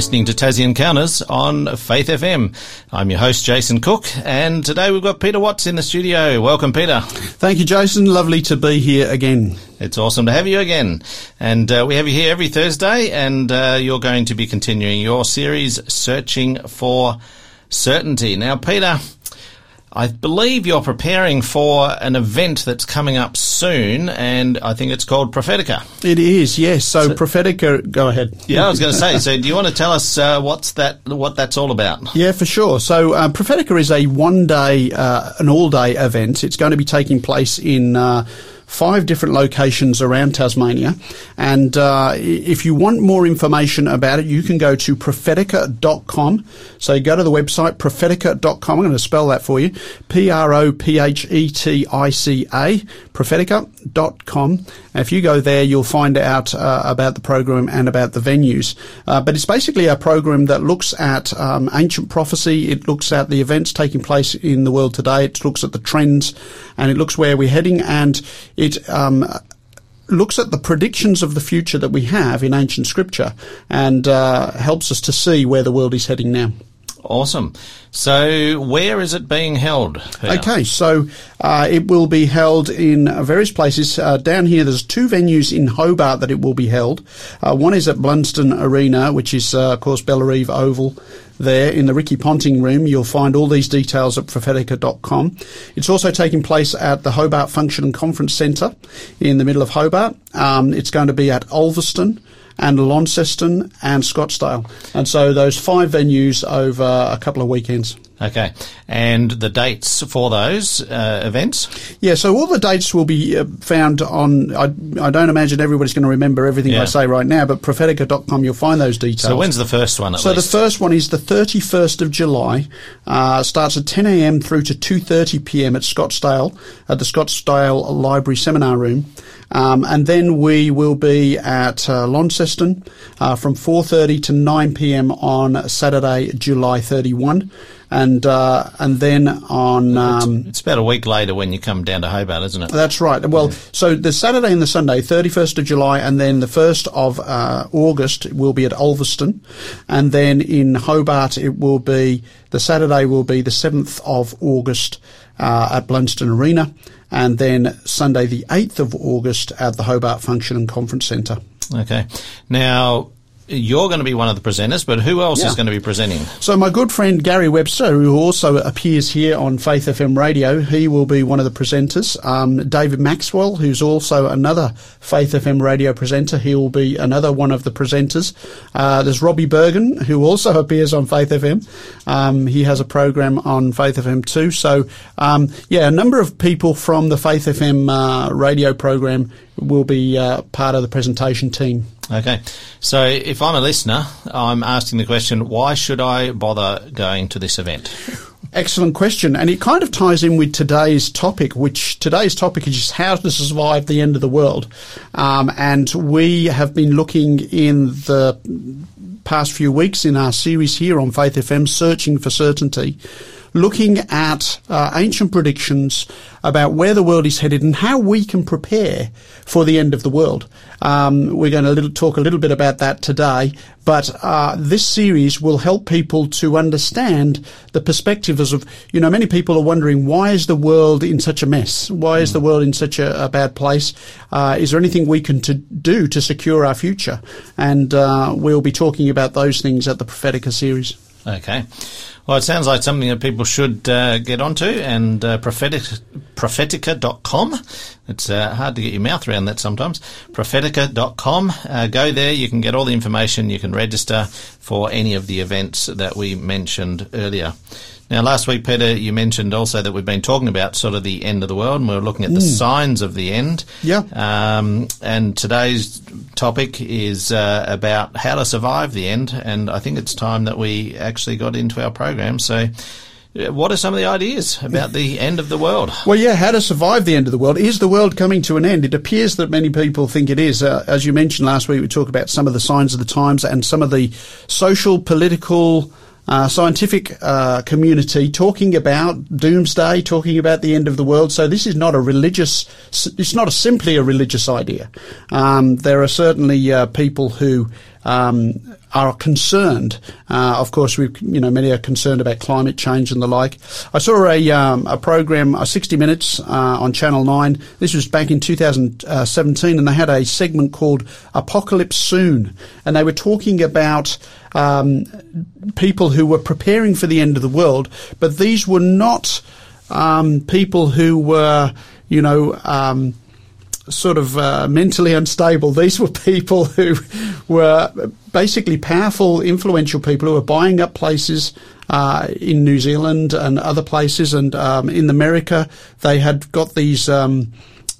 listening to Tassie Encounters on Faith FM. I'm your host, Jason Cook, and today we've got Peter Watts in the studio. Welcome, Peter. Thank you, Jason. Lovely to be here again. It's awesome to have you again. And uh, we have you here every Thursday, and uh, you're going to be continuing your series, Searching for Certainty. Now, Peter, I believe you're preparing for an event that's coming up soon, and I think it's called Prophetica. It is, yes. So, so Prophetica, go ahead. Yeah, I was going to say. So, do you want to tell us uh, what's that? What that's all about? Yeah, for sure. So, uh, Prophetica is a one-day, uh, an all-day event. It's going to be taking place in uh, five different locations around Tasmania. And uh, if you want more information about it, you can go to prophetica.com. So go to the website, prophetica.com. I'm going to spell that for you. P-R-O-P-H-E-T-I-C-A, prophetica.com. And if you go there, you'll find out uh, about the program and about the venues. Uh, but it's basically a program that looks at um, ancient prophecy. It looks at the events taking place in the world today. It looks at the trends and it looks where we're heading. And it um, looks at the predictions of the future that we have in ancient scripture and uh, helps us to see where the world is heading now. Awesome. So, where is it being held? Okay, so uh, it will be held in various places. Uh, down here, there's two venues in Hobart that it will be held. Uh, one is at Blundstone Arena, which is, uh, of course, Bellerive Oval. There in the Ricky Ponting room, you'll find all these details at prophetica.com. It's also taking place at the Hobart Function and Conference Centre in the middle of Hobart. Um, it's going to be at Ulverstone and Launceston and Scottsdale. And so those five venues over a couple of weekends. Okay. And the dates for those uh, events? Yeah, so all the dates will be uh, found on, I, I don't imagine everybody's going to remember everything yeah. I say right now, but prophetica.com, you'll find those details. So when's the first one So least? the first one is the 31st of July, uh, starts at 10am through to 2.30pm at Scottsdale, at the Scottsdale Library Seminar Room. Um, and then we will be at uh, Launceston uh, from 4.30 to 9pm on Saturday, July 31 and uh, and then on um, it's, it's, about a week later when you come down to Hobart, isn't it? That's right. Well, yeah. so the Saturday and the Sunday, thirty first of July, and then the first of uh, August will be at Ulverstone, and then in Hobart it will be the Saturday will be the seventh of August uh, at Blundstone Arena and then Sunday the 8th of August at the Hobart Function and Conference Centre. Okay. Now, you're going to be one of the presenters, but who else yeah. is going to be presenting? So my good friend Gary Webster, who also appears here on Faith FM Radio, he will be one of the presenters. Um, David Maxwell, who's also another Faith FM radio presenter, he will be another one of the presenters. Uh, there's Robbie Bergen, who also appears on Faith FM. Um, he has a program on Faith FM too. So um, yeah, a number of people from the Faith FM uh, radio program will be uh, part of the presentation team. Okay. So if I'm a listener, I'm asking the question, why should I bother going to this event? Excellent question. And it kind of ties in with today's topic, which today's topic is just how to survive the end of the world. Um, and we have been looking in the past few weeks in our series here on Faith FM, Searching for Certainty, looking at uh, ancient predictions about where the world is headed and how we can prepare for the end of the world. Um, we're going to little, talk a little bit about that today, but uh, this series will help people to understand the perspectives of, you know, many people are wondering why is the world in such a mess? Why is the world in such a, a bad place? Uh, is there anything we can to do to secure our future? And uh, we'll be talking about those things at the Prophetica series. Okay. Well, it sounds like something that people should uh, get onto, and uh, prophetic, prophetica.com. It's uh, hard to get your mouth around that sometimes. Prophetica.com. Uh, go there, you can get all the information, you can register for any of the events that we mentioned earlier. Now, last week, Peter, you mentioned also that we've been talking about sort of the end of the world, and we are looking at the mm. signs of the end. Yeah. Um, and today's topic is uh, about how to survive the end, and I think it's time that we actually got into our program. So, uh, what are some of the ideas about the end of the world? Well, yeah, how to survive the end of the world. Is the world coming to an end? It appears that many people think it is. Uh, as you mentioned last week, we talked about some of the signs of the times and some of the social, political, uh, scientific uh, community talking about doomsday, talking about the end of the world. So this is not a religious. It's not a simply a religious idea. Um, there are certainly uh, people who um, are concerned. Uh, of course, we you know many are concerned about climate change and the like. I saw a um, a program, a 60 Minutes uh, on Channel Nine. This was back in 2017, and they had a segment called "Apocalypse Soon," and they were talking about. Um, people who were preparing for the end of the world, but these were not um, people who were, you know, um, sort of uh, mentally unstable. These were people who were basically powerful, influential people who were buying up places uh, in New Zealand and other places. And um, in America, they had got these. Um,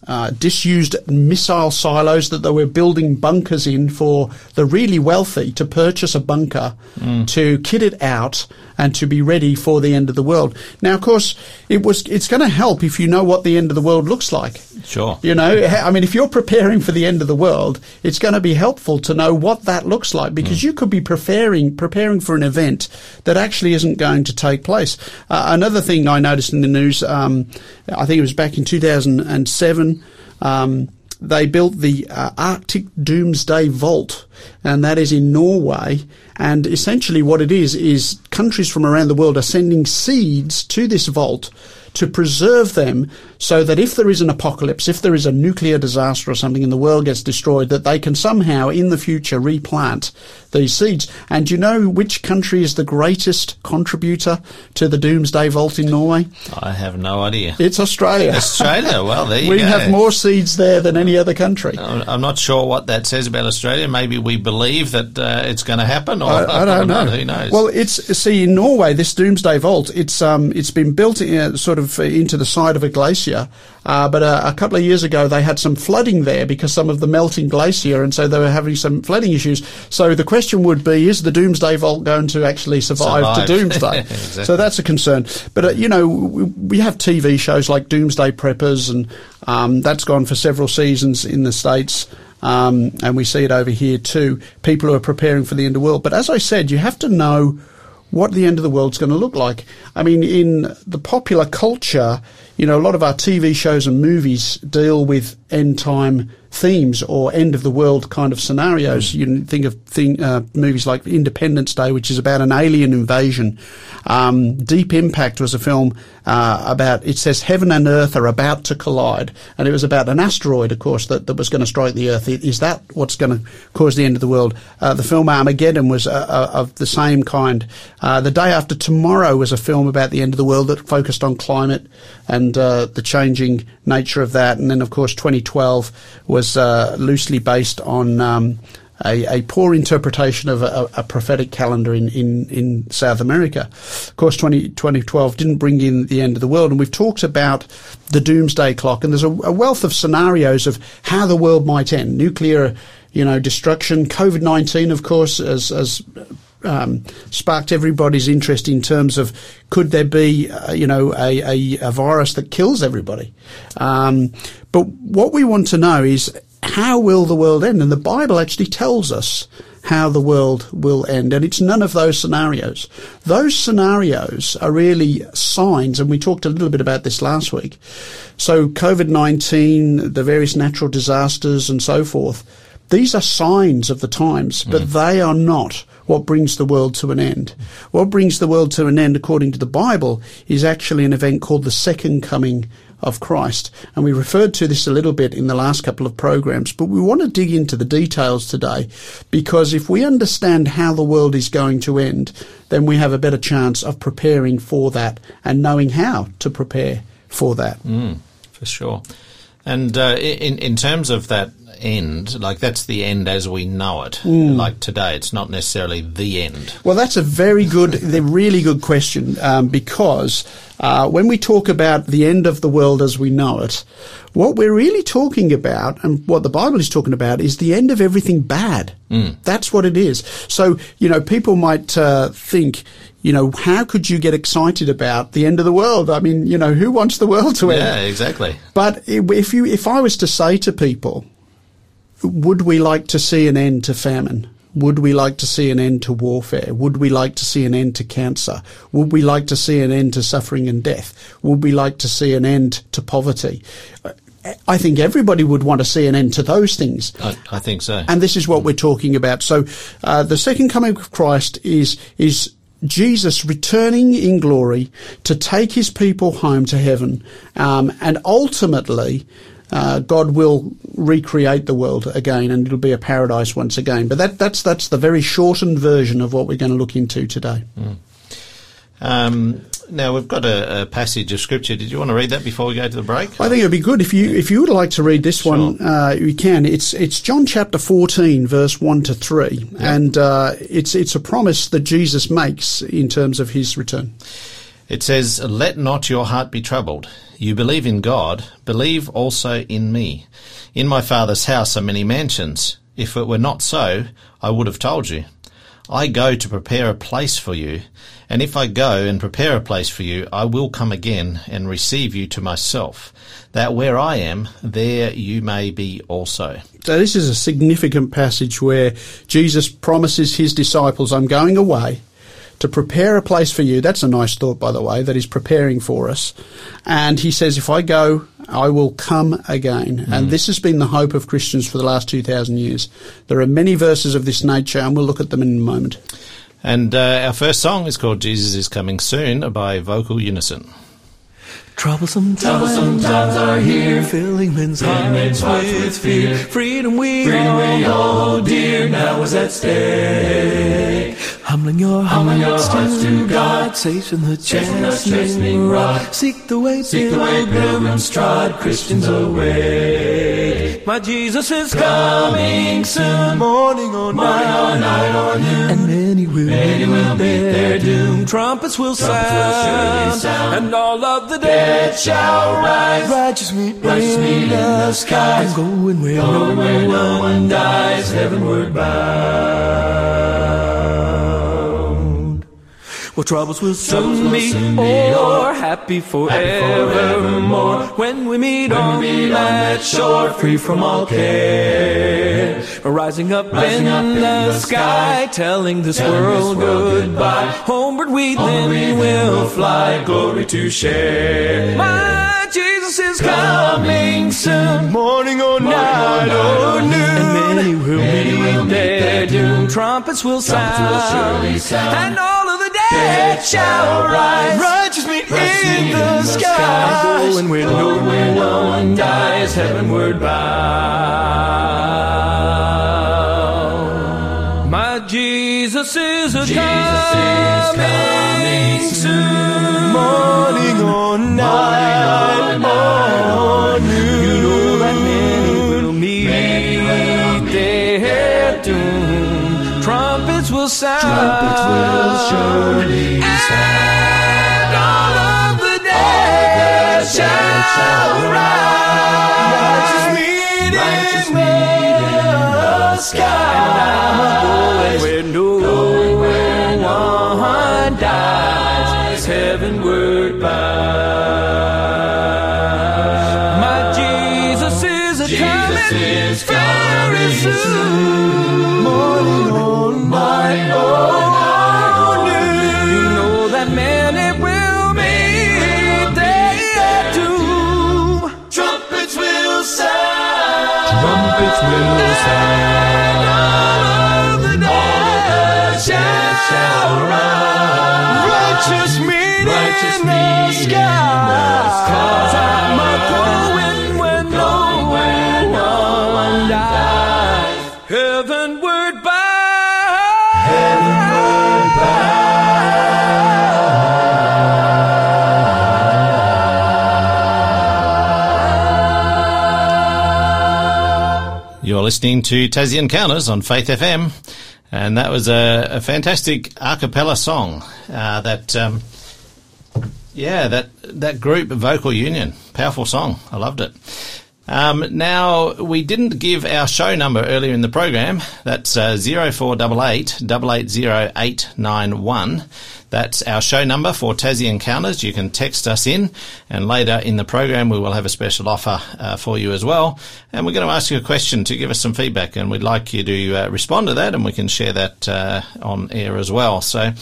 uh, disused missile silos that they were building bunkers in for the really wealthy to purchase a bunker, mm. to kit it out, and to be ready for the end of the world. Now, of course, it was it's going to help if you know what the end of the world looks like. Sure. You know, I mean, if you're preparing for the end of the world, it's going to be helpful to know what that looks like because mm. you could be preparing preparing for an event that actually isn't going to take place. Uh, another thing I noticed in the news, um, I think it was back in 2007. Um, they built the uh, Arctic Doomsday Vault, and that is in Norway. And essentially, what it is is countries from around the world are sending seeds to this vault to preserve them so that if there is an apocalypse, if there is a nuclear disaster or something and the world gets destroyed, that they can somehow in the future replant these seeds. And do you know which country is the greatest contributor to the Doomsday Vault in Norway? I have no idea. It's Australia. Australia. Well, there you we go. have more seeds there than any other country. I'm not sure what that says about Australia. Maybe we believe that uh, it's going to happen, or I, I don't know. Who knows? Well, it's see in Norway this Doomsday Vault. It's um it's been built in, sort of into the side of a glacier, uh, but a, a, couple of years ago they had some flooding there because some of the melting glacier, and so they were having some flooding issues. So the question would be: Is the Doomsday Vault going to actually survive, survive. to Doomsday? exactly. So that's a concern. But uh, you know, we, we, have TV shows like Doomsday Preppers, and um, that's gone for several seasons in the states. Um, and we see it over here too. People who are preparing for the end of the world. But as I said, you have to know what the end of the world's going to look like. I mean, in the popular culture, you know, a lot of our TV shows and movies deal with end time themes or end of the world kind of scenarios. Mm. You think of thing, uh, movies like Independence Day, which is about an alien invasion. Um, Deep Impact was a film uh, about, it says heaven and earth are about to collide. And it was about an asteroid, of course, that, that was going to strike the earth. Is that what's going to cause the end of the world? Uh, the film Armageddon was uh, uh, of the same kind. Uh, the Day After Tomorrow was a film about the end of the world that focused on climate and the changing nature of that. And then, of course, 2012 was loosely based on um, a, a poor interpretation of a, a, prophetic calendar in, in, in South America. Of course, 20, 2012 didn't bring in the end of the world, and we've talked about the doomsday clock, and there's a, a wealth of scenarios of how the world might end. Nuclear, you know, destruction, COVID-19, of course, as, as um, sparked everybody's interest in terms of could there be, uh, you know, a, a, a, virus that kills everybody. Um, but what we want to know is how will the world end? And the Bible actually tells us how the world will end. And it's none of those scenarios. Those scenarios are really signs, and we talked a little bit about this last week. So COVID-19, the various natural disasters and so forth, these are signs of the times, but mm. they are not what brings the world to an end. What brings the world to an end, according to the Bible, is actually an event called the second coming of Christ. And we referred to this a little bit in the last couple of programs, but we want to dig into the details today because if we understand how the world is going to end, then we have a better chance of preparing for that and knowing how to prepare for that. Mm, for sure. And uh, in in terms of that end, like that's the end as we know it. Mm. Like today, it's not necessarily the end. Well, that's a very good, the really good question um, because uh, when we talk about the end of the world as we know it, what we're really talking about and what the Bible is talking about is the end of everything bad. Mm. That's what it is. So, you know, people might uh, think, you know, how could you get excited about the end of the world? I mean, you know, who wants the world to end? Yeah, exactly. But if you, if I was to say to people, would we like to see an end to famine? Would we like to see an end to warfare? Would we like to see an end to cancer? Would we like to see an end to suffering and death? Would we like to see an end to poverty? I think everybody would want to see an end to those things. I, I think so. And this is what we're talking about. So, uh, the second coming of Christ is is Jesus returning in glory to take his people home to heaven, um, and ultimately. Uh, God will recreate the world again, and it'll be a paradise once again. But that, that's that's the very shortened version of what we're going to look into today. Um, now we've got a, a passage of scripture. Did you want to read that before we go to the break? I think it'd be good if you if you would like to read this one. Uh, you can. It's it's John chapter fourteen, verse one to three, and uh, it's it's a promise that Jesus makes in terms of his return. It says, Let not your heart be troubled. You believe in God, believe also in me. In my Father's house are many mansions. If it were not so, I would have told you. I go to prepare a place for you, and if I go and prepare a place for you, I will come again and receive you to myself, that where I am, there you may be also. So this is a significant passage where Jesus promises his disciples, "I'm going away." To prepare a place for you. That's a nice thought, by the way, that he's preparing for us. And he says, if I go, I will come again. And this has been the hope of Christians for the last 2,000 years. There are many verses of this nature, and we'll look at them in a moment. And uh, our first song is called Jesus is Coming Soon by Vocal Union. Troublesome times, are here, filling men's hearts with fear. Freedom we, all hold dear, now is at stake. Humbling your hearts, to God, chasing the chastening rod. Seek the way, Seek the way pilgrims trod, Christians away. My Jesus is coming soon, morning or night, night or noon. And many will, many will meet their doom. Trumpets will sound, and all of the dead shall rise. Righteous meet, righteous meet in the skies. I'm going where, going where no one dies, heavenward bound. Well, troubles will soon be o'er, happy forevermore. When we meet on that shore, free from all care. Rising up in the sky, telling this world goodbye. Homeward we then will fly, glory to share. My Jesus is coming soon, morning or night or noon. And many will meet their doom. Trumpets will sound, and all dead shall rise. Righteous meet in the sky, going where no one dies, heavenward bound. My Jesus is a coming soon, morning or night or noon. You know Trumpets will sound. Trumpets will surely and all of the dead shall rise. Righteous meet in the sky. Going Where no one dies, heavenward bound. My Jesus is a coming very You know that many will their doom. Trumpets will sound. Trumpets will sound. All of the dead shall rise. Righteous meet in the skies. Listening to Tassie Encounters on Faith FM, and that was a, a fantastic a cappella song. Uh, that, um, yeah, that that group Vocal Union, powerful song. I loved it. Um, now we didn't give our show number earlier in the program. That's uh, zero four double eight double eight zero eight nine one. That's our show number for Tassie Encounters. You can text us in, and later in the program we will have a special offer uh, for you as well. And we're going to ask you a question to give us some feedback, and we'd like you to uh, respond to that, and we can share that uh, on air as well. So.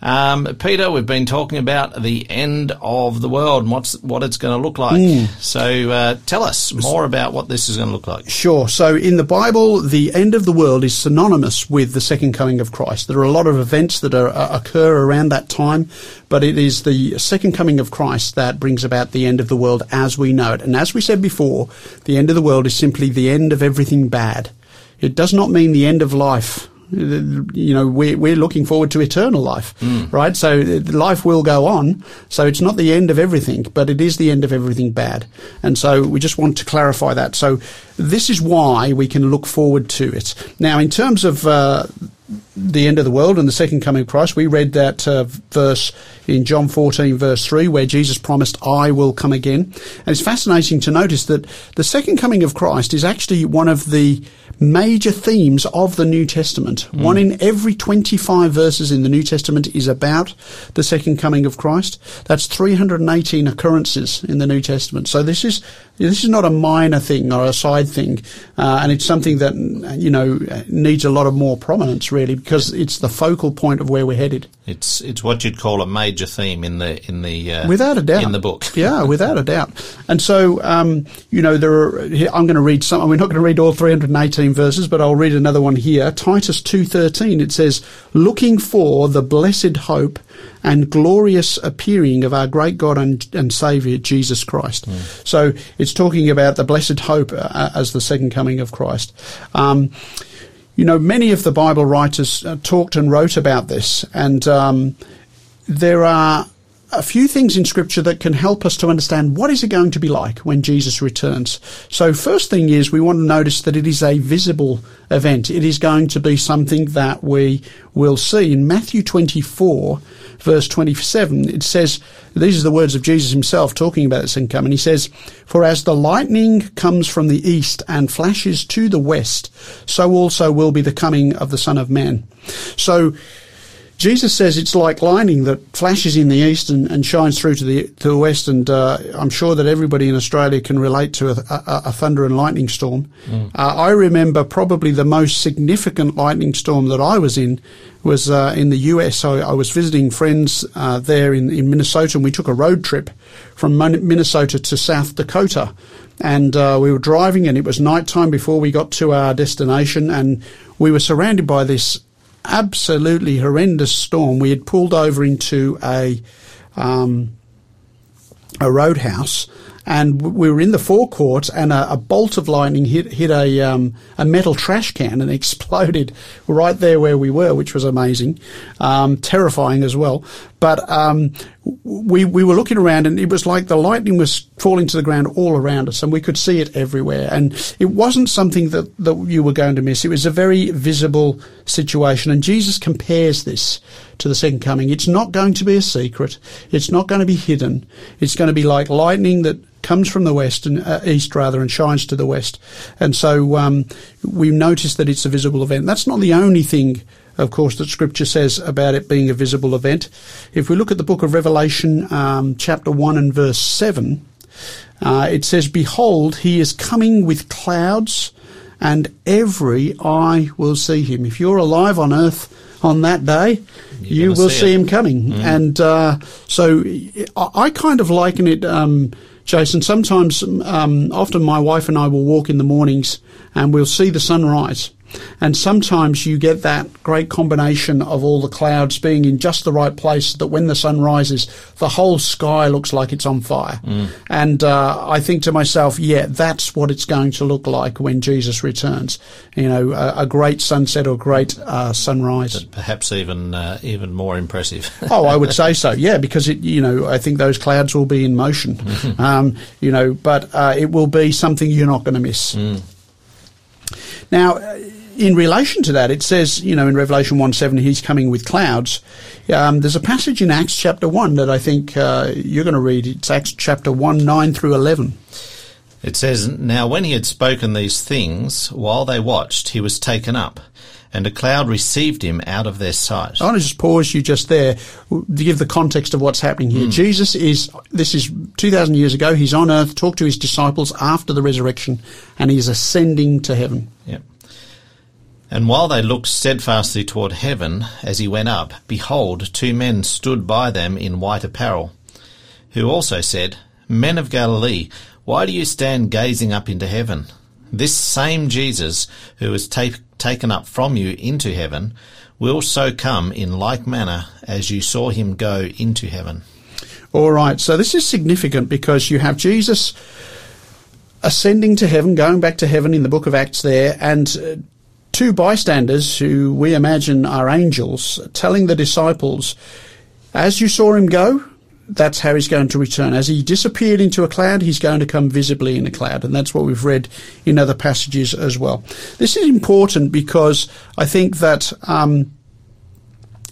Um, Peter, we've been talking about the end of the world and what's what it's going to look like. Hmm. So uh, tell us more about what this is going to look like. Sure. So in the Bible, the end of the world is synonymous with the second coming of Christ. There are a lot of events that are, uh, occur around that time, but it is the second coming of Christ that brings about the end of the world as we know it. And as we said before, the end of the world is simply the end of everything bad. It does not mean the end of life. You know, we're, we're looking forward to eternal life, right? So life will go on. So it's not the end of everything, but it is the end of everything bad. And so we just want to clarify that. So this is why we can look forward to it. Now, in terms of, uh, the end of the world and the second coming of Christ. We read that uh, verse in John 14, verse 3, where Jesus promised, I will come again. And it's fascinating to notice that the second coming of Christ is actually one of the major themes of the New Testament. One in every 25 verses in the New Testament is about the second coming of Christ. That's 318 occurrences in the New Testament. So this is this is not a minor thing or a side thing, uh, and it's something that you know needs a lot of more prominence, really, because it's the focal point of where we're headed. It's it's what you'd call a major theme in the in the uh, Without a doubt. in the book. yeah, without a doubt. And so, um, you know, there are, I'm going to read some, we're not going to read all 318 verses, but I'll read another one here. Titus 2.13, it says, looking for the blessed hope and glorious appearing of our great God and, and Saviour, Jesus Christ. So it's talking about the blessed hope uh, as the second coming of Christ. Um, you know, many of the Bible writers uh, talked and wrote about this, and um, there are a few things in Scripture that can help us to understand what is it going to be like when Jesus returns. So, first thing is we want to notice that it is a visible event. It is going to be something that we will see in Matthew 24, verse 27. It says, these are the words of Jesus himself talking about this second coming. He says, "For as the lightning comes from the east and flashes to the west, so also will be the coming of the Son of Man." So Jesus says it's like lightning that flashes in the east and, and shines through to the to the west, and uh, I'm sure that everybody in Australia can relate to a, a, a thunder and lightning storm. Uh, I remember probably the most significant lightning storm that I was in was uh, in the US. I, I was visiting friends uh, there in, in Minnesota, and we took a road trip from Minnesota to South Dakota. And uh, we were driving, and it was night time before we got to our destination, and we were surrounded by this absolutely horrendous storm. We had pulled over into a um, a roadhouse, and we were in the forecourt, and a, a bolt of lightning hit hit a um, a metal trash can and exploded right there where we were, which was amazing, um, terrifying as well. But um, we we were looking around, and it was like the lightning was falling to the ground all around us, and we could see it everywhere. And it wasn't something that that you were going to miss. It was a very visible situation, and Jesus compares this to the second coming. It's not going to be a secret. It's not going to be hidden. It's going to be like lightning that comes from the west and uh, east rather and shines to the west. And so um, we notice that it's a visible event. That's not the only thing, of course, that Scripture says about it being a visible event. If we look at the book of Revelation, um, chapter one and verse seven, uh, it says, "Behold, he is coming with clouds." And every eye will see him. If you're alive on earth on that day, you gonna will see see him coming. And uh, so I I kind of liken it, um, Jason. Sometimes, um, often my wife and I will walk in the mornings and we'll see the sunrise. And sometimes you get that great combination of all the clouds being in just the right place that when the sun rises, the whole sky looks like it's on fire. And uh, I think to myself, yeah, that's what it's going to look like when Jesus returns. You know, a, a great sunset or great uh, sunrise. Perhaps even uh, even more impressive. Oh, I would say so. Yeah, because it, you know, I think those clouds will be in motion. Um, you know, but uh, it will be something you're not going to miss. Now, uh, in relation to that, it says, you know, in Revelation 1 7, he's coming with clouds. Um, there's a passage in Acts chapter 1 that I think uh, you're going to read. It's Acts chapter 1 9 through 11. It says, Now when he had spoken these things, while they watched, he was taken up, and a cloud received him out of their sight. I want to just pause you just there to give the context of what's happening here. Jesus is, this is 2,000 years ago, he's on earth, talked to his disciples after the resurrection, and he's ascending to heaven. Yep. And while they looked steadfastly toward heaven as he went up, behold, two men stood by them in white apparel, who also said, Men of Galilee, why do you stand gazing up into heaven? This same Jesus, who was ta- taken up from you into heaven, will so come in like manner as you saw him go into heaven. All right, so this is significant because you have Jesus ascending to heaven, going back to heaven in the book of Acts there, and uh, two bystanders who we imagine are angels telling the disciples, as you saw him go, that's how he's going to return. As he disappeared into a cloud, he's going to come visibly in a cloud. And that's what we've read in other passages as well. This is important because I think that um,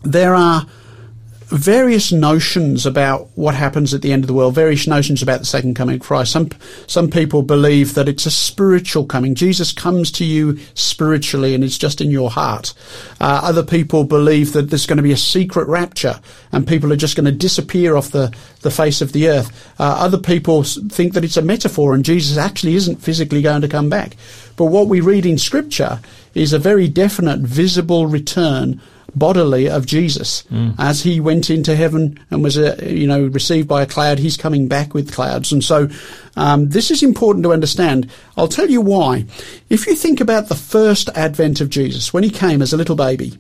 there are various notions about what happens at the end of the world, various notions about the second coming of Christ. Some some people believe that it's a spiritual coming. Jesus comes to you spiritually and it's just in your heart. Uh, other people believe that there's going to be a secret rapture and people are just going to disappear off the, the face of the earth. Uh, other people think that it's a metaphor and Jesus actually isn't physically going to come back. But what we read in Scripture is a very definite, visible return bodily of Jesus mm. as he went into heaven and was, uh, you know, received by a cloud. He's coming back with clouds, and so um, this is important to understand. I'll tell you why. If you think about the first advent of Jesus when he came as a little baby.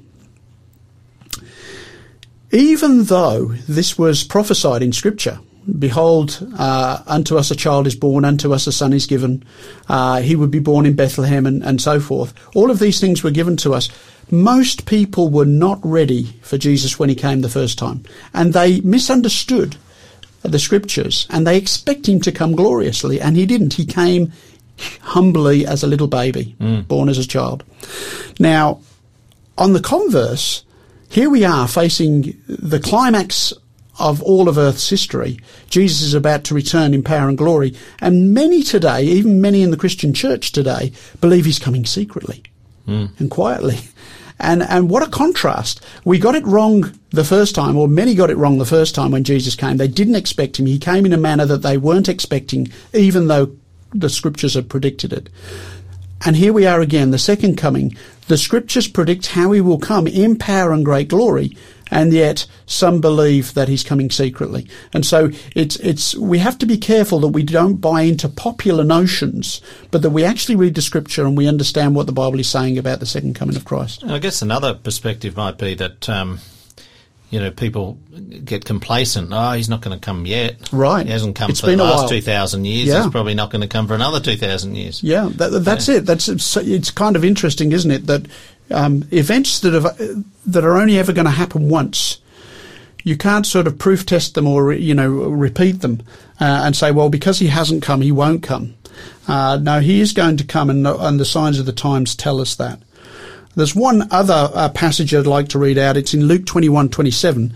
Even though this was prophesied in Scripture, Behold, uh, unto us a child is born, unto us a son is given. Uh, he would be born in Bethlehem, and, and so forth. All of these things were given to us. Most people were not ready for Jesus when he came the first time, and they misunderstood the scriptures, and they expect him to come gloriously, and he didn't. He came humbly as a little baby, mm. born as a child. Now, on the converse, here we are facing the climax of all of Earth's history. Jesus is about to return in power and glory. And many today, even many in the Christian church today, believe he's coming secretly mm. and quietly. And, and what a contrast. We got it wrong the first time, or many got it wrong the first time when Jesus came. They didn't expect him. He came in a manner that they weren't expecting, even though the scriptures had predicted it. And here we are again, the second coming. The scriptures predict how he will come in power and great glory, and yet some believe that he's coming secretly. And so it's, it's, we have to be careful that we don't buy into popular notions, but that we actually read the scripture and we understand what the Bible is saying about the second coming of Christ. I guess another perspective might be that, um, you know, people get complacent. Oh, he's not going to come yet. Right. He hasn't come it's for the last 2,000 years. Yeah. He's probably not going to come for another 2,000 years. Yeah, that, that's yeah. it. That's It's kind of interesting, isn't it, that um, events that, have, that are only ever going to happen once, you can't sort of proof test them or, you know, repeat them uh, and say, well, because he hasn't come, he won't come. Uh, no, he is going to come, and, and the signs of the times tell us that. There's one other uh, passage I'd like to read out. It's in Luke 21, 27.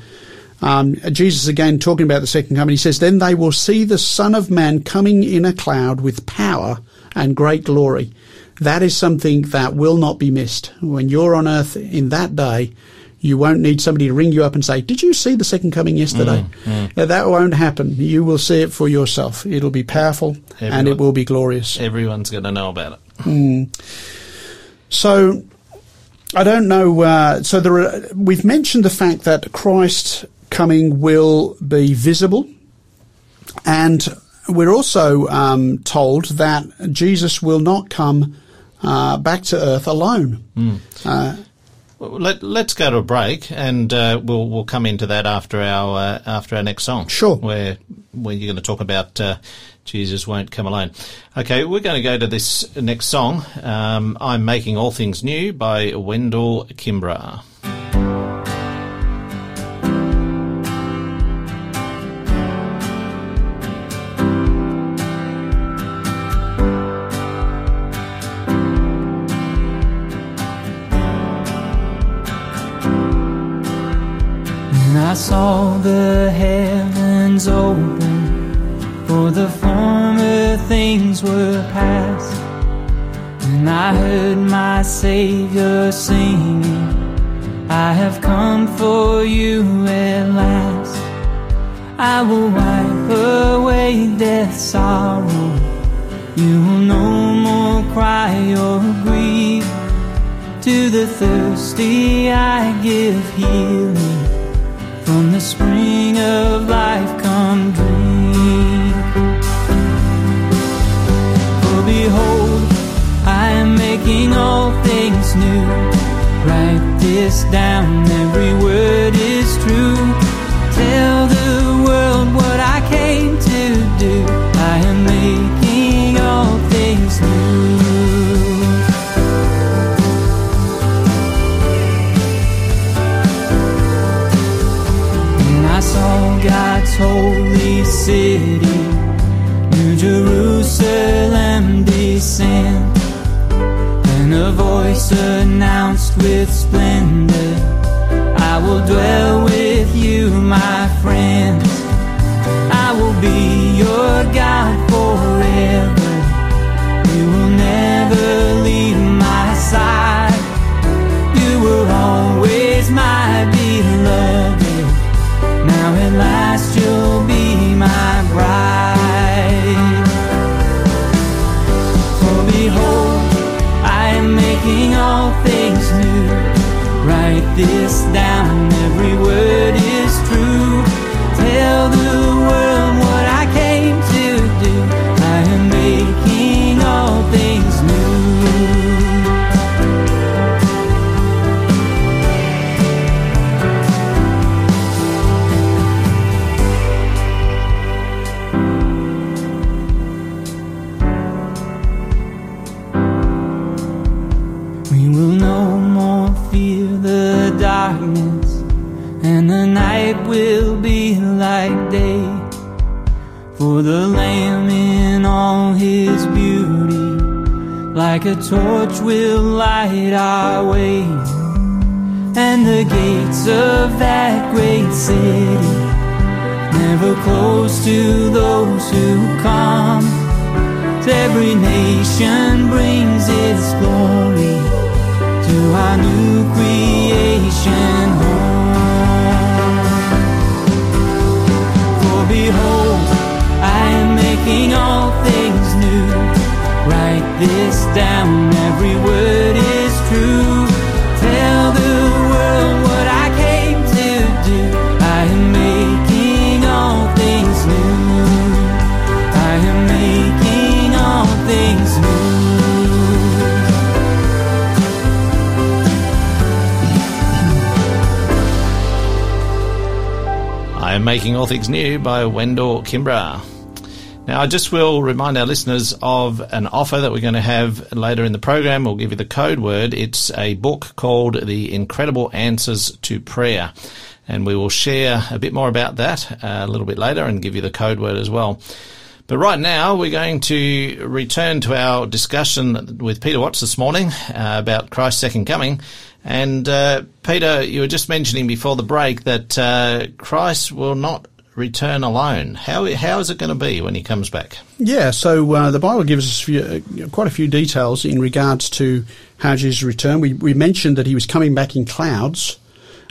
Um, Jesus again talking about the second coming. He says, Then they will see the Son of Man coming in a cloud with power and great glory. That is something that will not be missed. When you're on earth in that day, you won't need somebody to ring you up and say, Did you see the second coming yesterday? Mm, mm. That won't happen. You will see it for yourself. It'll be powerful Everyone, and it will be glorious. Everyone's going to know about it. Mm. So I don't know. Uh, so there are, we've mentioned the fact that Christ coming will be visible, and we're also um, told that Jesus will not come uh, back to earth alone. Mm. Uh, let, us go to a break, and uh, we'll we'll come into that after our uh, after our next song. Sure, where where you're going to talk about uh, Jesus won't come alone. Okay, we're going to go to this next song. Um, I'm making all things new by Wendell Kimbrough. Saw the heavens open, for the former things were past. And I heard my Savior singing, I have come for you at last. I will wipe away death's sorrow. You will no more cry or grieve To the thirsty I give healing. From the spring of life come drink. For behold, I am making all things new. Write this down, every word announced with splendor, I will dwell with you, my and the night will be like day. For the Lamb in all his beauty, like a torch will light our way. And the gates of that great city never close to those who come. Every nation brings its glory to our new creation making all things new. Write this down, every word is true. Tell the world what I came to do. I am making all things new. I am making all things new. I am making all things new by Wendell Kimbrough. Now, I just will remind our listeners of an offer that we're going to have later in the program. We'll give you the code word. It's a book called The Incredible Answers to Prayer. And we will share a bit more about that uh, a little bit later and give you the code word as well. But right now, we're going to return to our discussion with Peter Watts this morning uh, about Christ's second coming. And uh, Peter, you were just mentioning before the break that uh, Christ will not return alone. How how is it going to be when he comes back? Yeah, so uh, the Bible gives us few, uh, quite a few details in regards to how Jesus returned. We we mentioned that he was coming back in clouds,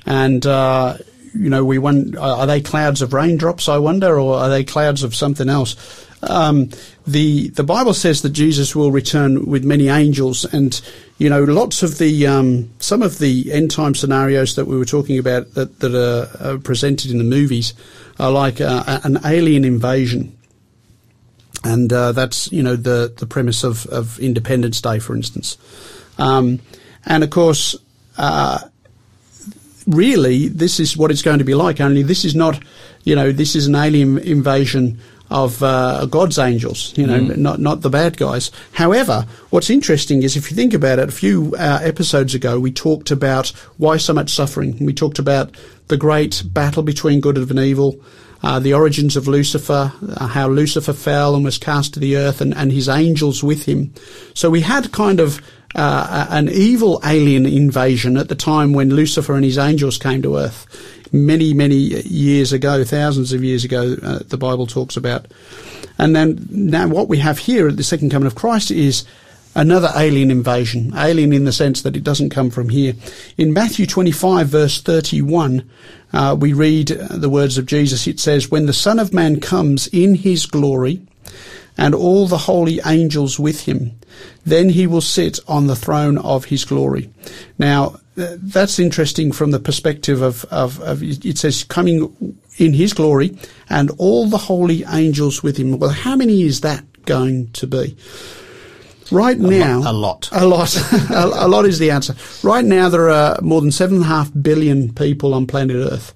and uh, you know we won, are they clouds of raindrops? I wonder, or are they clouds of something else? Um, the the Bible says that Jesus will return with many angels, and you know lots of the um, some of the end time scenarios that we were talking about that that are, are presented in the movies are like uh, an alien invasion and uh, that's you know the the premise of, of Independence Day, for instance, um, and of course, uh, really, this is what it's going to be like. Only this is not, you know, this is an alien invasion of uh, God's angels, you know, not not the bad guys. However, what's interesting is if you think about it, a few uh, episodes ago we talked about why so much suffering. We talked about the great battle between good and evil, uh, the origins of Lucifer, uh, how Lucifer fell and was cast to the earth, and, and his angels with him. So we had kind of uh, an evil alien invasion at the time when Lucifer and his angels came to earth. Many, many years ago, thousands of years ago, uh, the Bible talks about. And then now what we have here at the second coming of Christ is another alien invasion. Alien in the sense that it doesn't come from here. In Matthew 25 verse 31, uh, we read the words of Jesus. It says, When the Son of Man comes in his glory, and all the holy angels with him. Then he will sit on the throne of his glory. Now, that's interesting from the perspective of, of, of, it says coming in his glory and all the holy angels with him. Well, how many is that going to be? Right now, a lot. a lot, a, a lot is the answer. Right now, there are more than seven and a half billion people on planet Earth.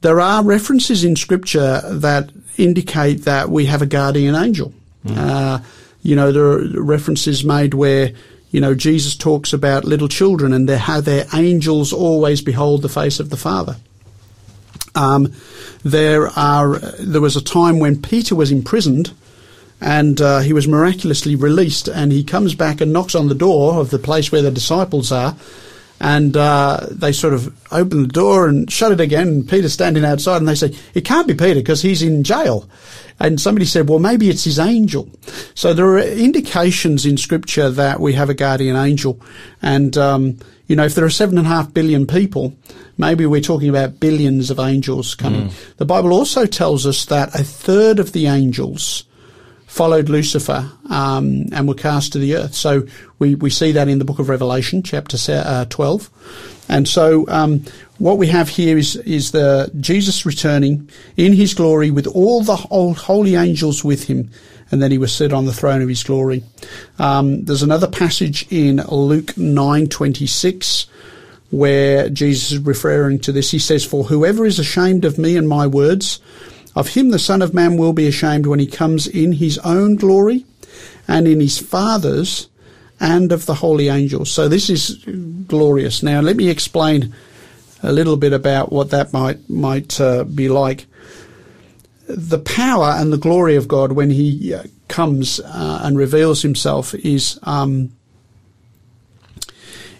There are references in Scripture that indicate that we have a guardian angel. Uh, you know, there are references made where you know Jesus talks about little children and their, how their angels always behold the face of the Father. Um, there are there was a time when Peter was imprisoned and uh, he was miraculously released and he comes back and knocks on the door of the place where the disciples are and uh, they sort of open the door and shut it again. And Peter's standing outside and they say it can't be Peter because he's in jail. And somebody said well maybe it's his angel. So there are indications in scripture that we have a guardian angel. And um, you know if there are seven and a half billion people maybe we're talking about billions of angels coming. The bible also tells us that a third of the angels followed Lucifer um, and were cast to the earth. So we, we see that in the book of Revelation, chapter uh, 12. And so um, what we have here is is the Jesus returning in his glory with all the holy angels with him, and then he was set on the throne of his glory. Um, there's another passage in Luke nine twenty six where Jesus is referring to this. He says, "For whoever is ashamed of me and my words." Of him the Son of Man will be ashamed when he comes in his own glory and in his Father's and of the holy angels. So this is glorious. Now let me explain a little bit about what that might might uh, be like. The power and the glory of God when He uh, comes uh, and reveals Himself is um,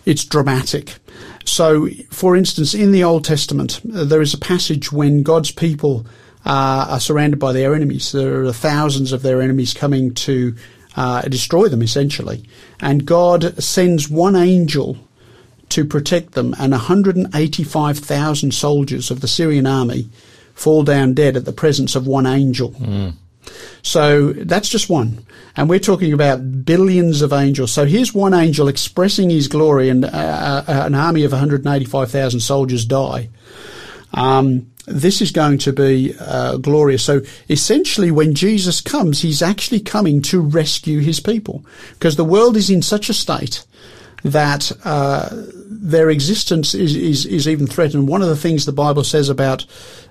it's dramatic. So, for instance, in the Old Testament, uh, there is a passage when God's people uh, are surrounded by their enemies. There are thousands of their enemies coming to uh, destroy them, essentially. And God sends one angel to protect them, and 185,000 soldiers of the Syrian army fall down dead at the presence of one angel. So that's just one. And we're talking about billions of angels. So here's one angel expressing his glory, and uh, uh, an army of 185,000 soldiers die. Um, this is going to be uh, glorious. So essentially, when Jesus comes, he's actually coming to rescue his people because the world is in such a state that uh, their existence is, is, is even threatened. One of the things the Bible says about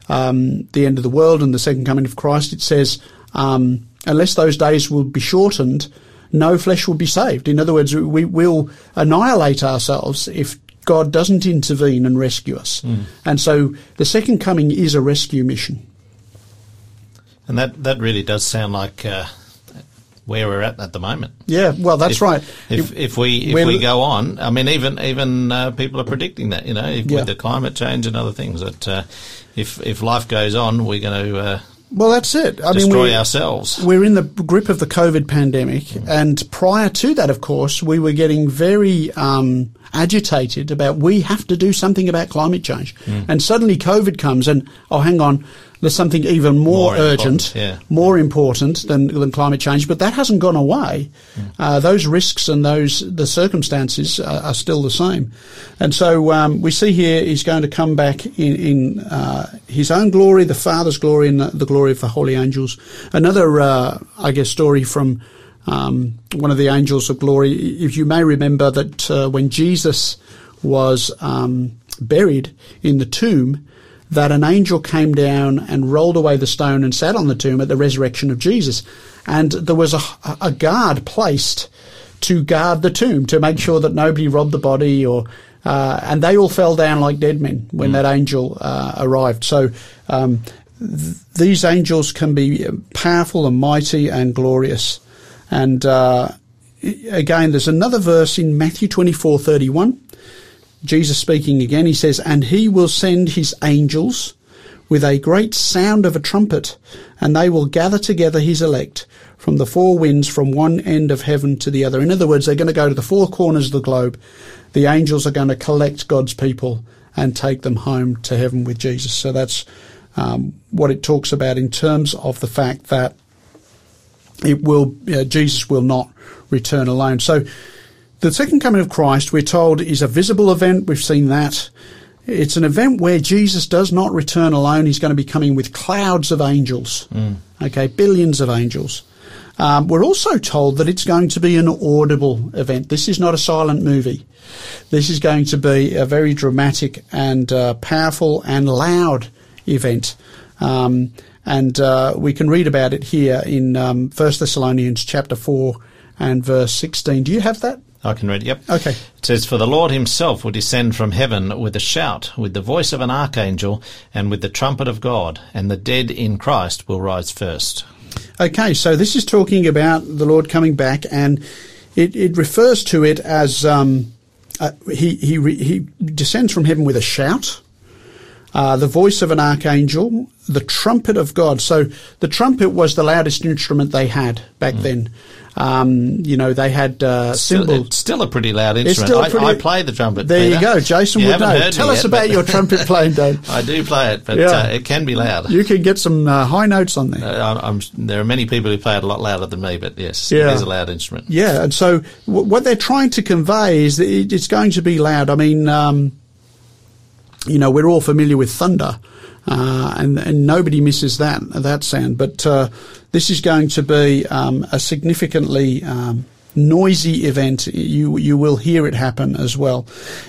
um, the end of the world and the second coming of Christ, it says, um, unless those days will be shortened, no flesh will be saved. In other words, we will annihilate ourselves if God doesn't intervene and rescue us. And so the second coming is a rescue mission. And that, that really does sound like uh, where we're at at the moment. Yeah, well, that's if, right. If if we if we go on, I mean, even even uh, people are predicting that you know if, Yeah. with the climate change and other things that uh, if if life goes on, we're going to uh, well, that's it. I mean, destroy we, ourselves. we're in the grip of the COVID pandemic, and prior to that, of course, we were getting very um, agitated about we have to do something about climate change. And suddenly, COVID comes, and oh, hang on, there's something even more, More urgent, yeah. more important than, than climate change. But that hasn't gone away. Uh, those risks and those the circumstances are, are still the same. And so um, we see here he's going to come back in, in uh, his own glory, the Father's glory, and the, the glory of the holy angels. Another, uh, I guess, story from um, one of the angels of glory. If you may remember that uh, when Jesus was um, buried in the tomb, that an angel came down and rolled away the stone and sat on the tomb at the resurrection of Jesus. And there was a, a guard placed to guard the tomb to make sure that nobody robbed the body or uh, and they all fell down like dead men when that angel uh, arrived. So um, th- these angels can be powerful and mighty and glorious. And uh, again, there's another verse in Matthew twenty four thirty one. Jesus speaking again, he says, And he will send his angels with a great sound of a trumpet, and they will gather together his elect from the four winds from one end of heaven to the other. In other words, they're going to go to the four corners of the globe. The angels are going to collect God's people and take them home to heaven with Jesus. So that's um, what it talks about in terms of the fact that it will uh, Jesus will not return alone. So the second coming of Christ, we're told, is a visible event. We've seen that. It's an event where Jesus does not return alone. He's going to be coming with clouds of angels. Okay, billions of angels. Um, we're also told that it's going to be an audible event. This is not a silent movie. This is going to be a very dramatic and uh, powerful and loud event. Um, and uh, we can read about it here in um, 1 Thessalonians chapter 4 and verse 16. Do you have that? I can read it. Yep. Okay. It says, For the Lord himself will descend from heaven with a shout, with the voice of an archangel, and with the trumpet of God, and the dead in Christ will rise first. Okay, so this is talking about the Lord coming back, and it, it refers to it as um, uh, he he he descends from heaven with a shout, uh, the voice of an archangel, the trumpet of God. So the trumpet was the loudest instrument they had back then. Um, you know, they had uh, Still, cymbals. it's still a pretty loud instrument. still I, pretty- I play the trumpet. There you go, Jason You would know. Tell us yet, about your trumpet playing, Dave. I do play it, but Yeah. uh, it can be loud. You can get some uh, high notes on there. Uh, I'm, I'm, there are many people who play it a lot louder than me, but yes, Yeah. it is a loud instrument. Yeah, and so w- what they're trying to convey is that it, it's going to be loud. I mean, um, you know, we're all familiar with thunder, uh, and and nobody misses that that sound. But uh, this is going to be um, a significantly um, noisy event. You you will hear it happen as well.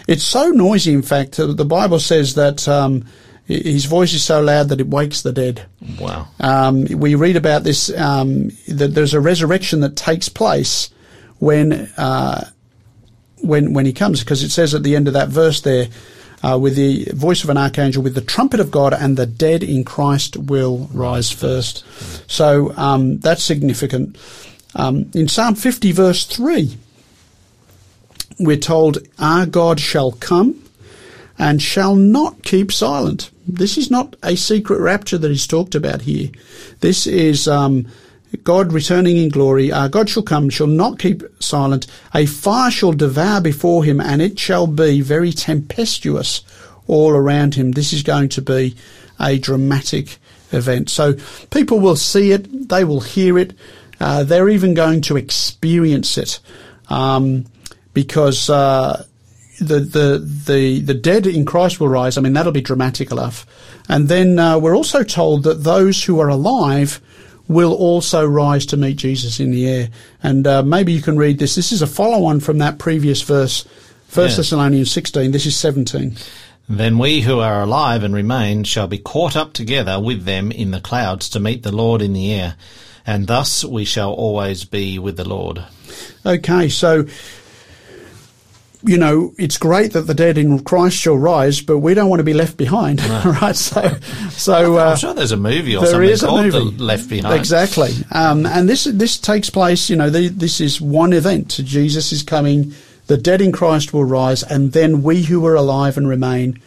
It's so noisy, in fact, uh, the Bible says that. Um, his voice is so loud that it wakes the dead. Wow. Um, we read about this um, that there's a resurrection that takes place when uh, when when he comes, because it says at the end of that verse there, uh, with the voice of an archangel, with the trumpet of God, and the dead in Christ will rise first. So um, that's significant. Um, in Psalm 50, verse three, we're told, "Our God shall come." and shall not keep silent. This is not a secret rapture that is talked about here. This is um, God returning in glory. Uh, God shall come, shall not keep silent. A fire shall devour before him, and it shall be very tempestuous all around him. This is going to be a dramatic event. So people will see it, they will hear it, uh, they're even going to experience it. Um, because uh, the, the the the dead in Christ will rise. I mean, that'll be dramatic enough. And then uh, we're also told that those who are alive will also rise to meet Jesus in the air. And uh, maybe you can read this. This is a follow-on from that previous verse, First Yeah. Thessalonians 16. This is 17. Then we who are alive and remain shall be caught up together with them in the clouds to meet the Lord in the air, and thus we shall always be with the Lord. Okay, so you know it's great that the dead in Christ shall rise, but we don't want to be left behind, right? So, so uh, I'm sure there's a movie or There something is a called movie. The Left Behind. Exactly. Um, and this this takes place. You know, the, this is one event. Jesus is coming. The dead in Christ will rise, and then we who are alive and remain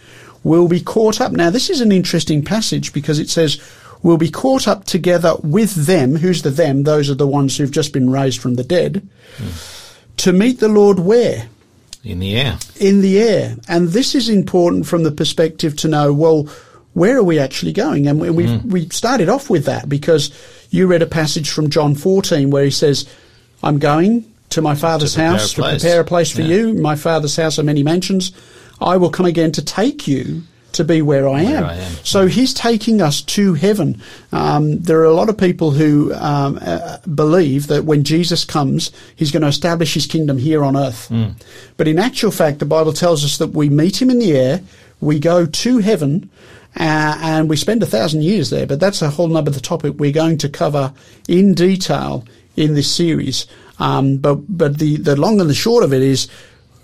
will be caught up. Now, this is an interesting passage because it says we'll be caught up together with them. Who's the them? Those are the ones who've just been raised from the dead. To meet the Lord where? In the air. in the air. And this is important from the perspective to know, well, where are we actually going? And we, we, mm. we started off with that because you read a passage from John 14 where he says, I'm going to my father's a house to prepare a place for Yeah. you. My father's house are many mansions. I will come again to take you to be where I am. I am. So he's taking us to heaven. Um, there are a lot of people who um, uh, believe that when Jesus comes, he's going to establish his kingdom here on earth. Hmm. But in actual fact, the Bible tells us that we meet him in the air, we go to heaven, uh, and we spend a thousand years there. But that's a whole nother topic we're going to cover in detail in this series. Um, but but the, the long and the short of it is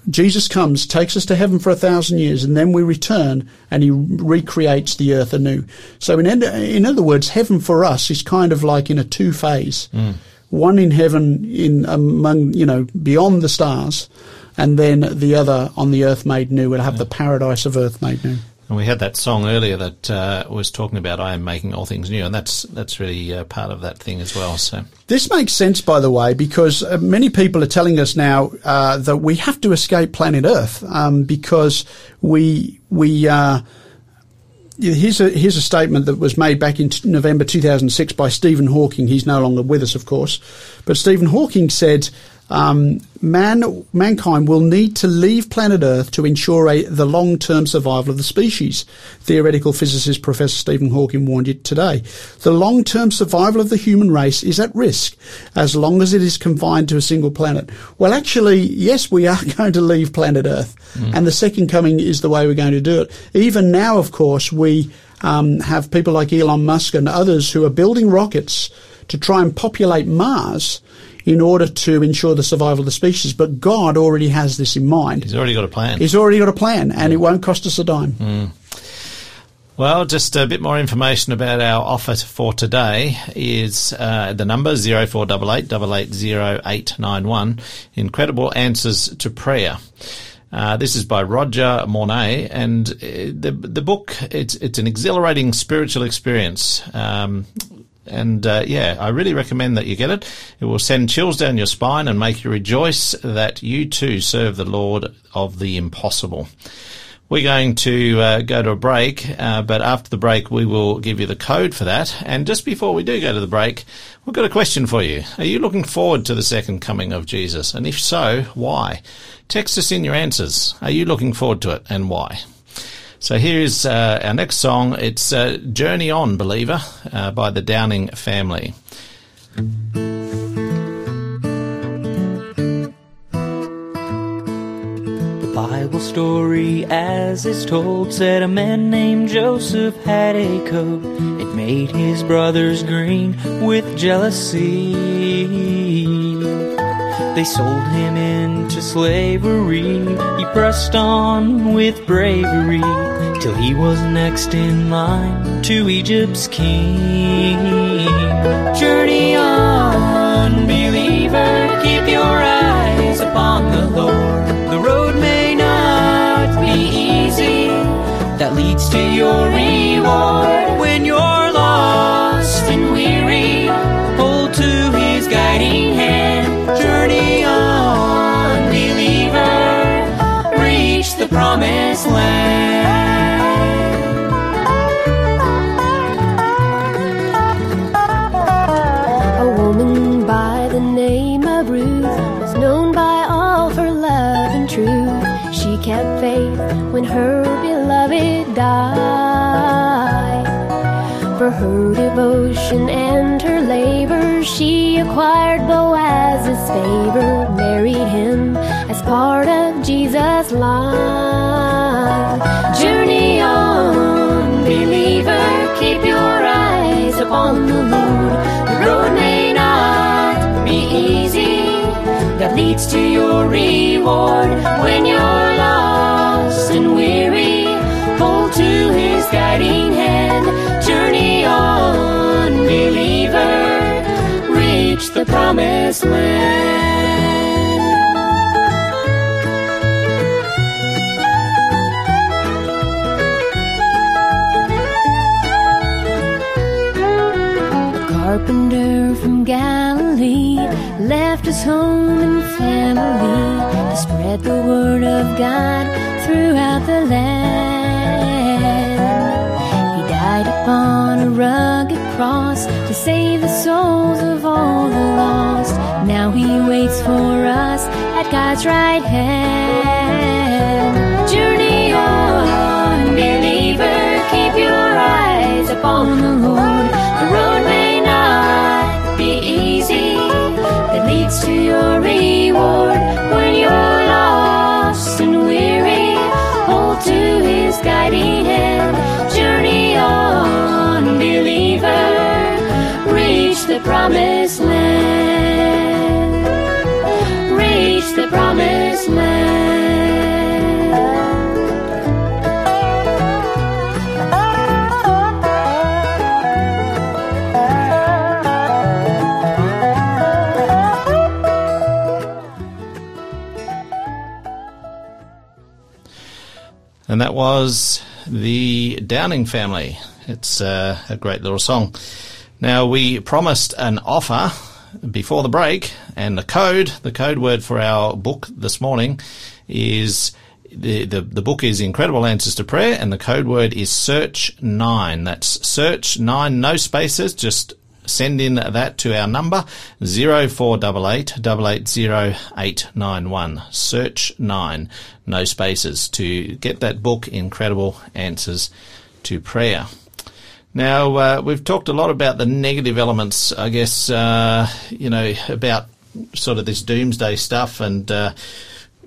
Jesus comes, takes us to heaven for a thousand years, and then we return and he recreates the earth anew. So, in, in other words, heaven for us is kind of like in a two phase. Mm. One in heaven, in among, you know, beyond the stars, and then the other on the earth made new. We'll have the paradise of earth made new. And we had that song earlier that uh, was talking about I am making all things new, and that's that's really uh, part of that thing as well. So This makes sense, by the way, because uh, many people are telling us now uh, that we have to escape planet Earth um, because we we uh, here's a here's a statement that was made back in t- November 2006 by Stephen Hawking. He's no longer with us, of course, but Stephen Hawking said. Um, man, mankind will need to leave planet Earth to ensure a, the long-term survival of the species. Theoretical physicist Professor Stephen Hawking warned you today. The long-term survival of the human race is at risk as long as it is confined to a single planet. Well, actually, yes, we are going to leave planet Earth, and the second coming is the way we're going to do it. Even now, of course, we um, have people like Elon Musk and others who are building rockets to try and populate Mars in order to ensure the survival of the species. But God already has this in mind. He's already got a plan. He's already got a plan, and it won't cost us a dime. Well, just a bit more information about our offer for today is uh, the number 0488 880891, Incredible Answers to Prayer. Uh, this is by Roger Morneau, and uh, the the book it's it's an exhilarating spiritual experience. Um, and uh, yeah, I really recommend that you get it. It will send chills down your spine and make you rejoice that you too serve the Lord of the impossible. We're going to uh, go to a break, uh, but after the break, we will give you the code for that. And just before we do go to the break, we've got a question for you. Are you looking forward to the second coming of Jesus? And if so, why? Text us in your answers. Are you looking forward to it and why? So here is uh, our next song. It's uh, Journey On, Believer uh, by the Downing family. The Bible story, as it's told, said a man named Joseph had a coat. It made his brothers green with jealousy. They sold him into slavery. He pressed on with bravery till he was next in line to Egypt's king. Journey promised. A woman by the name of Ruth was known by all for love and truth. She kept faith when her beloved died. For her devotion and her labor, she acquired Boaz's favor, married him as part of Jesus' life. Upon the Lord. The road may not be easy, that leads to your reward. When you're lost and weary, hold to his guiding hand. Journey on, believer, reach the promised land. Carpenter from Galilee left his home and family to spread the word of God throughout the land. He died upon a rugged cross to save the souls of all the lost. Now he waits for us at God's right hand. Journey on, believer, keep your eyes upon the Lord. To your reward. When you're lost and weary, hold to his guiding hand. Journey on, believer, reach the promised land. And that was the Downing family. It's uh, a great little song. Now, we promised an offer before the break, and the code, the code word for our book this morning is the, the, the book is Incredible Answers to Prayer, and the code word is search9. That's search 9, no spaces, just send in that to our number 0488 880891. Search 9, no spaces, to get that book, Incredible Answers to Prayer. Now, uh, we've talked a lot about the negative elements, I guess, uh, you know, about sort of this doomsday stuff and uh,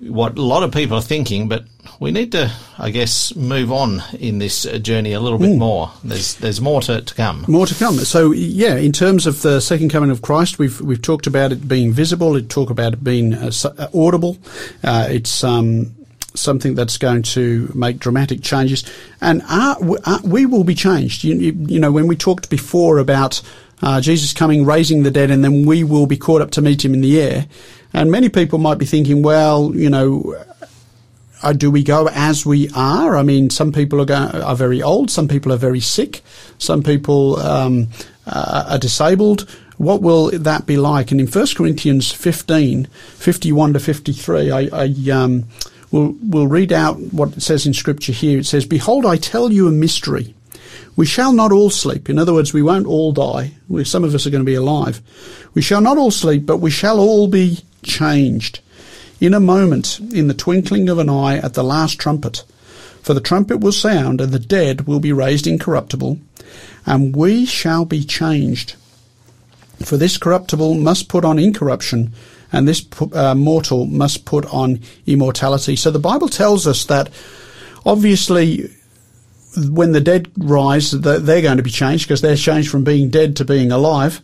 what a lot of people are thinking, but we need to, I guess, move on in this journey a little bit Mm. more. There's there's more to, to come. More to come. So, yeah, in terms of the second coming of Christ, we've we've talked about it being visible. It talked about it being uh, uh, audible. Uh, it's um, something that's going to make dramatic changes, and are, w- are, we will be changed. You, you, you know, when we talked before about uh, Jesus coming, raising the dead, and then we will be caught up to meet him in the air. And many people might be thinking, well, you know, uh, do we go as we are? I mean, some people are are very old, some people are very sick, some people um, uh, are disabled. What will that be like? And in 1 Corinthians 15, 51 to 53, I, I um, will will read out what it says in Scripture here. It says, Behold, I tell you a mystery. We shall not all sleep. In other words, we won't all die. We, some of us are going to be alive. We shall not all sleep, but we shall all be changed. In a moment, in the twinkling of an eye, at the last trumpet. For the trumpet will sound, and the dead will be raised incorruptible, and we shall be changed. For this corruptible must put on incorruption, and this uh, mortal must put on immortality. So the Bible tells us that obviously when the dead rise, they're going to be changed because they're changed from being dead to being alive.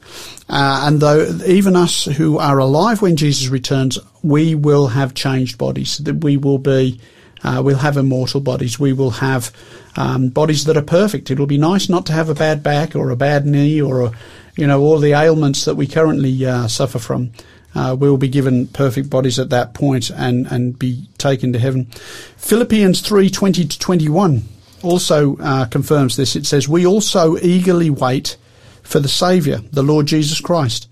Uh, and though even us who are alive when Jesus returns, we will have changed bodies. That we will be, uh, we'll have immortal bodies. We will have um, bodies that are perfect. It'll be nice not to have a bad back or a bad knee or, a, you know, all the ailments that we currently uh, suffer from. Uh, we will be given perfect bodies at that point and, and be taken to heaven. Philippians three twenty to twenty one also uh, confirms this. It says, "We also eagerly wait for the Saviour, the Lord Jesus Christ,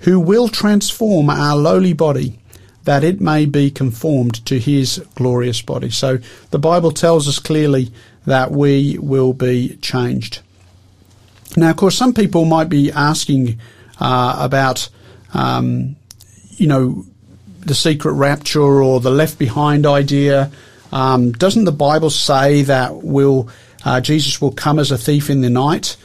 who will transform our lowly body." That it may be conformed to his glorious body. So the Bible tells us clearly that we will be changed. Now, of course, some people might be asking uh, about, um, you know, the secret rapture or the left behind idea. Um, doesn't the Bible say that will uh, Jesus will come as a thief in the night?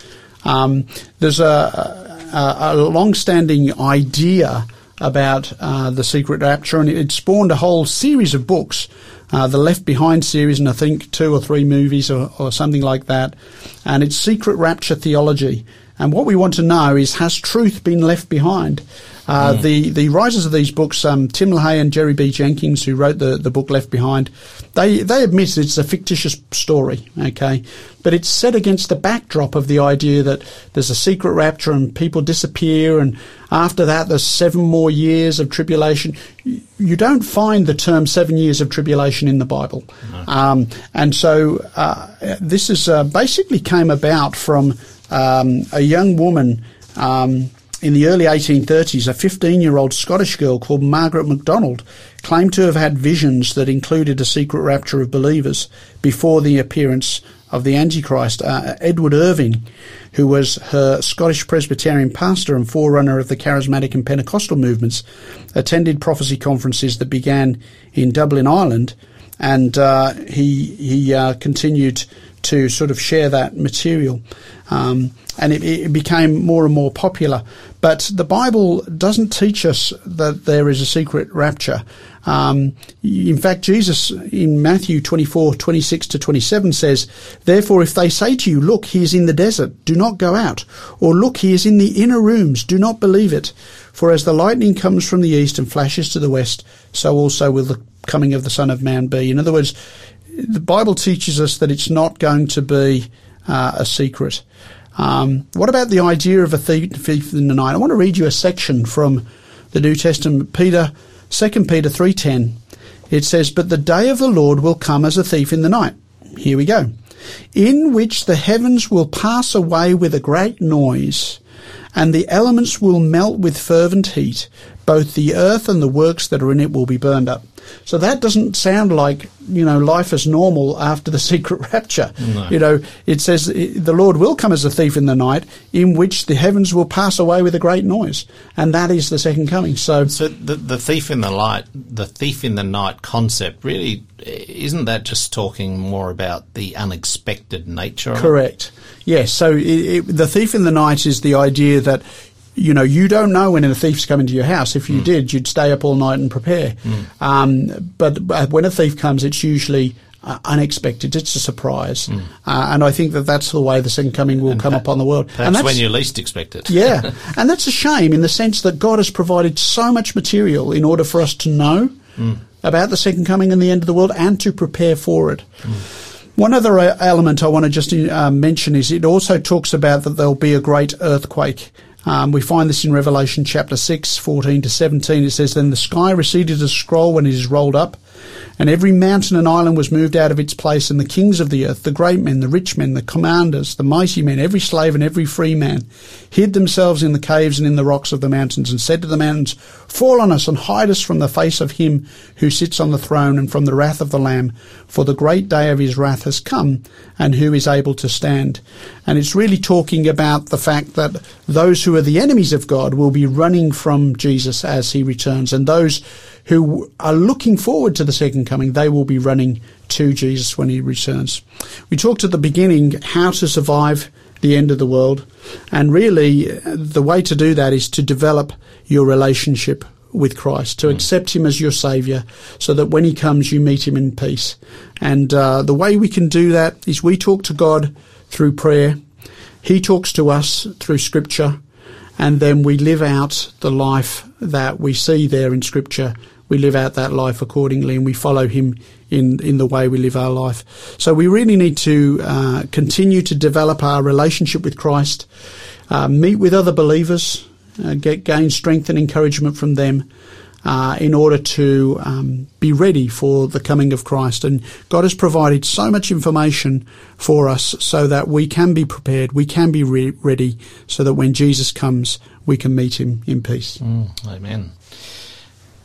Um, there's a, a, a long-standing idea about uh, the secret rapture, and it spawned a whole series of books. Uh, the Left Behind series, and I think two or three movies or, or something like that. And it's secret rapture theology. And what we want to know is, has truth been left behind? Uh, The the writers of these books, um, Tim LaHaye and Jerry B. Jenkins, who wrote the, the book Left Behind, they they admit it's a fictitious story, okay, but it's set against the backdrop of the idea that there's a secret rapture and people disappear, and after that there's seven more years of tribulation. You don't find the term seven years of tribulation in the Bible, um, and so uh, this is uh, basically came about from um, a young woman. Um, in the early 1830s, a 15 year old Scottish girl called Margaret MacDonald claimed to have had visions that included a secret rapture of believers before the appearance of the Antichrist. Uh, Edward Irving, who was her Scottish Presbyterian pastor and forerunner of the charismatic and Pentecostal movements, attended prophecy conferences that began in Dublin, Ireland, and uh, he he uh, continued to sort of share that material. Um, and it, it became more and more popular. But the Bible doesn't teach us that there is a secret rapture. Um, in fact, Jesus in Matthew 24, 26 to 27 says, Therefore, if they say to you, Look, he is in the desert, do not go out. Or look, he is in the inner rooms, do not believe it. For as the lightning comes from the east and flashes to the west, so also will the coming of the Son of Man be. In other words, the Bible teaches us that it's not going to be uh, a secret. Um, what about the idea of a thief, in the night? I want to read you a section from the New Testament, Peter, 2 Peter 3.10. It says, But the day of the Lord will come as a thief in the night. Here we go. In which the heavens will pass away with a great noise, and the elements will melt with fervent heat. Both the earth and the works that are in it will be burned up. So that doesn't sound like, you know, life as normal after the secret rapture. No. You know, it says the Lord will come as a thief in the night in which the heavens will pass away with a great noise. And that is the second coming. So, So the the thief in the light, the thief in the night concept, really isn't that just talking more about the unexpected nature? Correct. Yes. So it, it, the thief in the night is the idea that you know you don't know when a thief's coming to your house. If you did, you'd stay up all night and prepare. Um, but uh, when a thief comes, it's usually uh, unexpected. It's a surprise, uh, and I think that that's the way the second coming will come per- upon the world. and Perhaps that's, when you least expect it. yeah, and that's a shame in the sense that God has provided so much material in order for us to know about the second coming and the end of the world and to prepare for it. One other uh, element I want to just uh, mention is it also talks about that there'll be a great earthquake. Um, we find this in Revelation chapter 6, 14 to 17. It says, Then the sky receded as a scroll when it is rolled up, and every mountain and island was moved out of its place, and the kings of the earth, the great men, the rich men, the commanders, the mighty men, every slave and every free man, hid themselves in the caves and in the rocks of the mountains, and said to the mountains, Fall on us and hide us from the face of him who sits on the throne and from the wrath of the Lamb, for the great day of his wrath has come, and who is able to stand? And it's really talking about the fact that those who are the enemies of God will be running from Jesus as he returns, and those who are looking forward to the second coming, they will be running to Jesus when he returns. We talked at the beginning how to survive the end of the world, and really uh, the way to do that is to develop your relationship with Christ, to accept him as your Saviour, so that when he comes, you meet him in peace. And uh, the way we can do that is we talk to God through prayer, he talks to us through Scripture, and then we live out the life that we see there in Scripture. We live out that life accordingly, and we follow Him in in the way we live our life. So we really need to uh, continue to develop our relationship with Christ, uh, meet with other believers, uh, get gain strength and encouragement from them. Uh, in order to um, be ready for the coming of Christ. And God has provided so much information for us so that we can be prepared, we can be re- ready, so that when Jesus comes, we can meet him in peace. Amen.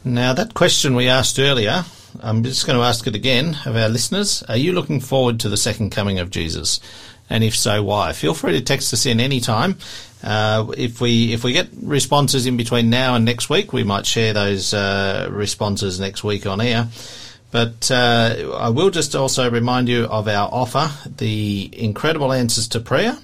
Now, that question we asked earlier, I'm just going to ask it again of our listeners. Are you looking forward to the second coming of Jesus? And if so, why? Feel free to text us in any time. Uh, if we if we get responses in between now and next week, we might share those uh, responses next week on air. But uh, I will just also remind you of our offer, the Incredible Answers to Prayer.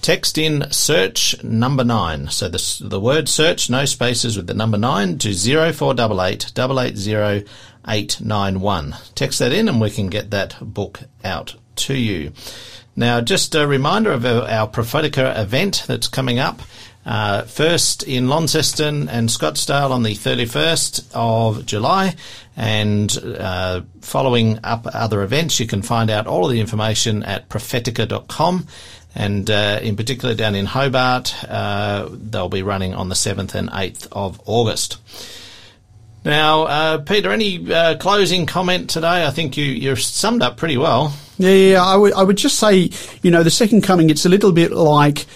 Text in search number nine. So the, the word search, no spaces with the number nine to 0488 880 891. Text that in and we can get that book out to you. Now, just a reminder of our, our Prophetica event that's coming up. Uh, first in Launceston and Scottsdale on the 31st of July, and uh, following up other events, you can find out all of the information at prophetica.com. And uh, in particular, down in Hobart, uh, they'll be running on the 7th and 8th of August. Now, uh, Peter, any uh, closing comment today? I think you you summed up pretty well. Yeah. I would, I would just say, you know, the second coming, it's a little bit like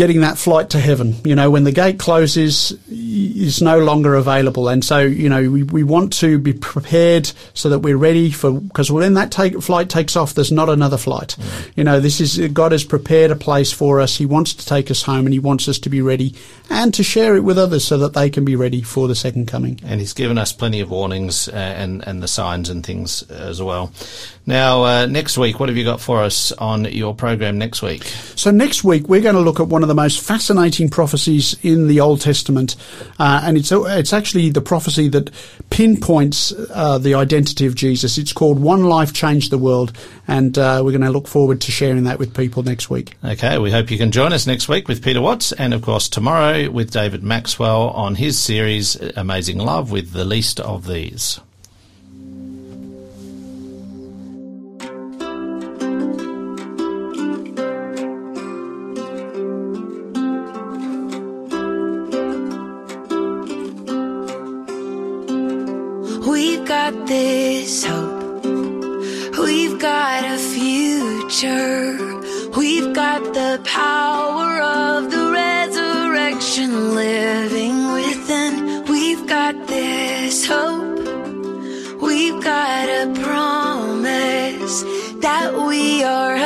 getting that flight to heaven. You know, when the gate closes, is no longer available. And so, you know, we, we want to be prepared so that we're ready for, because when that take, flight takes off, there's not another flight. You know, this is, God has prepared a place for us. He wants to take us home and He wants us to be ready and to share it with others so that they can be ready for the second coming. and he's given us plenty of warnings uh, and and the signs and things as well. Now, uh, next week, what have you got for us on your program next week? So next week we're going to look at one of the most fascinating prophecies in the Old Testament, uh, and it's it's actually the prophecy that pinpoints uh, the identity of Jesus. It's called "One Life Changed the World," and uh, we're going to look forward to sharing that with people next week. Okay, we hope you can join us next week with Peter Watts, and of course tomorrow with David Maxwell on his series Amazing Love with the least of these. That we are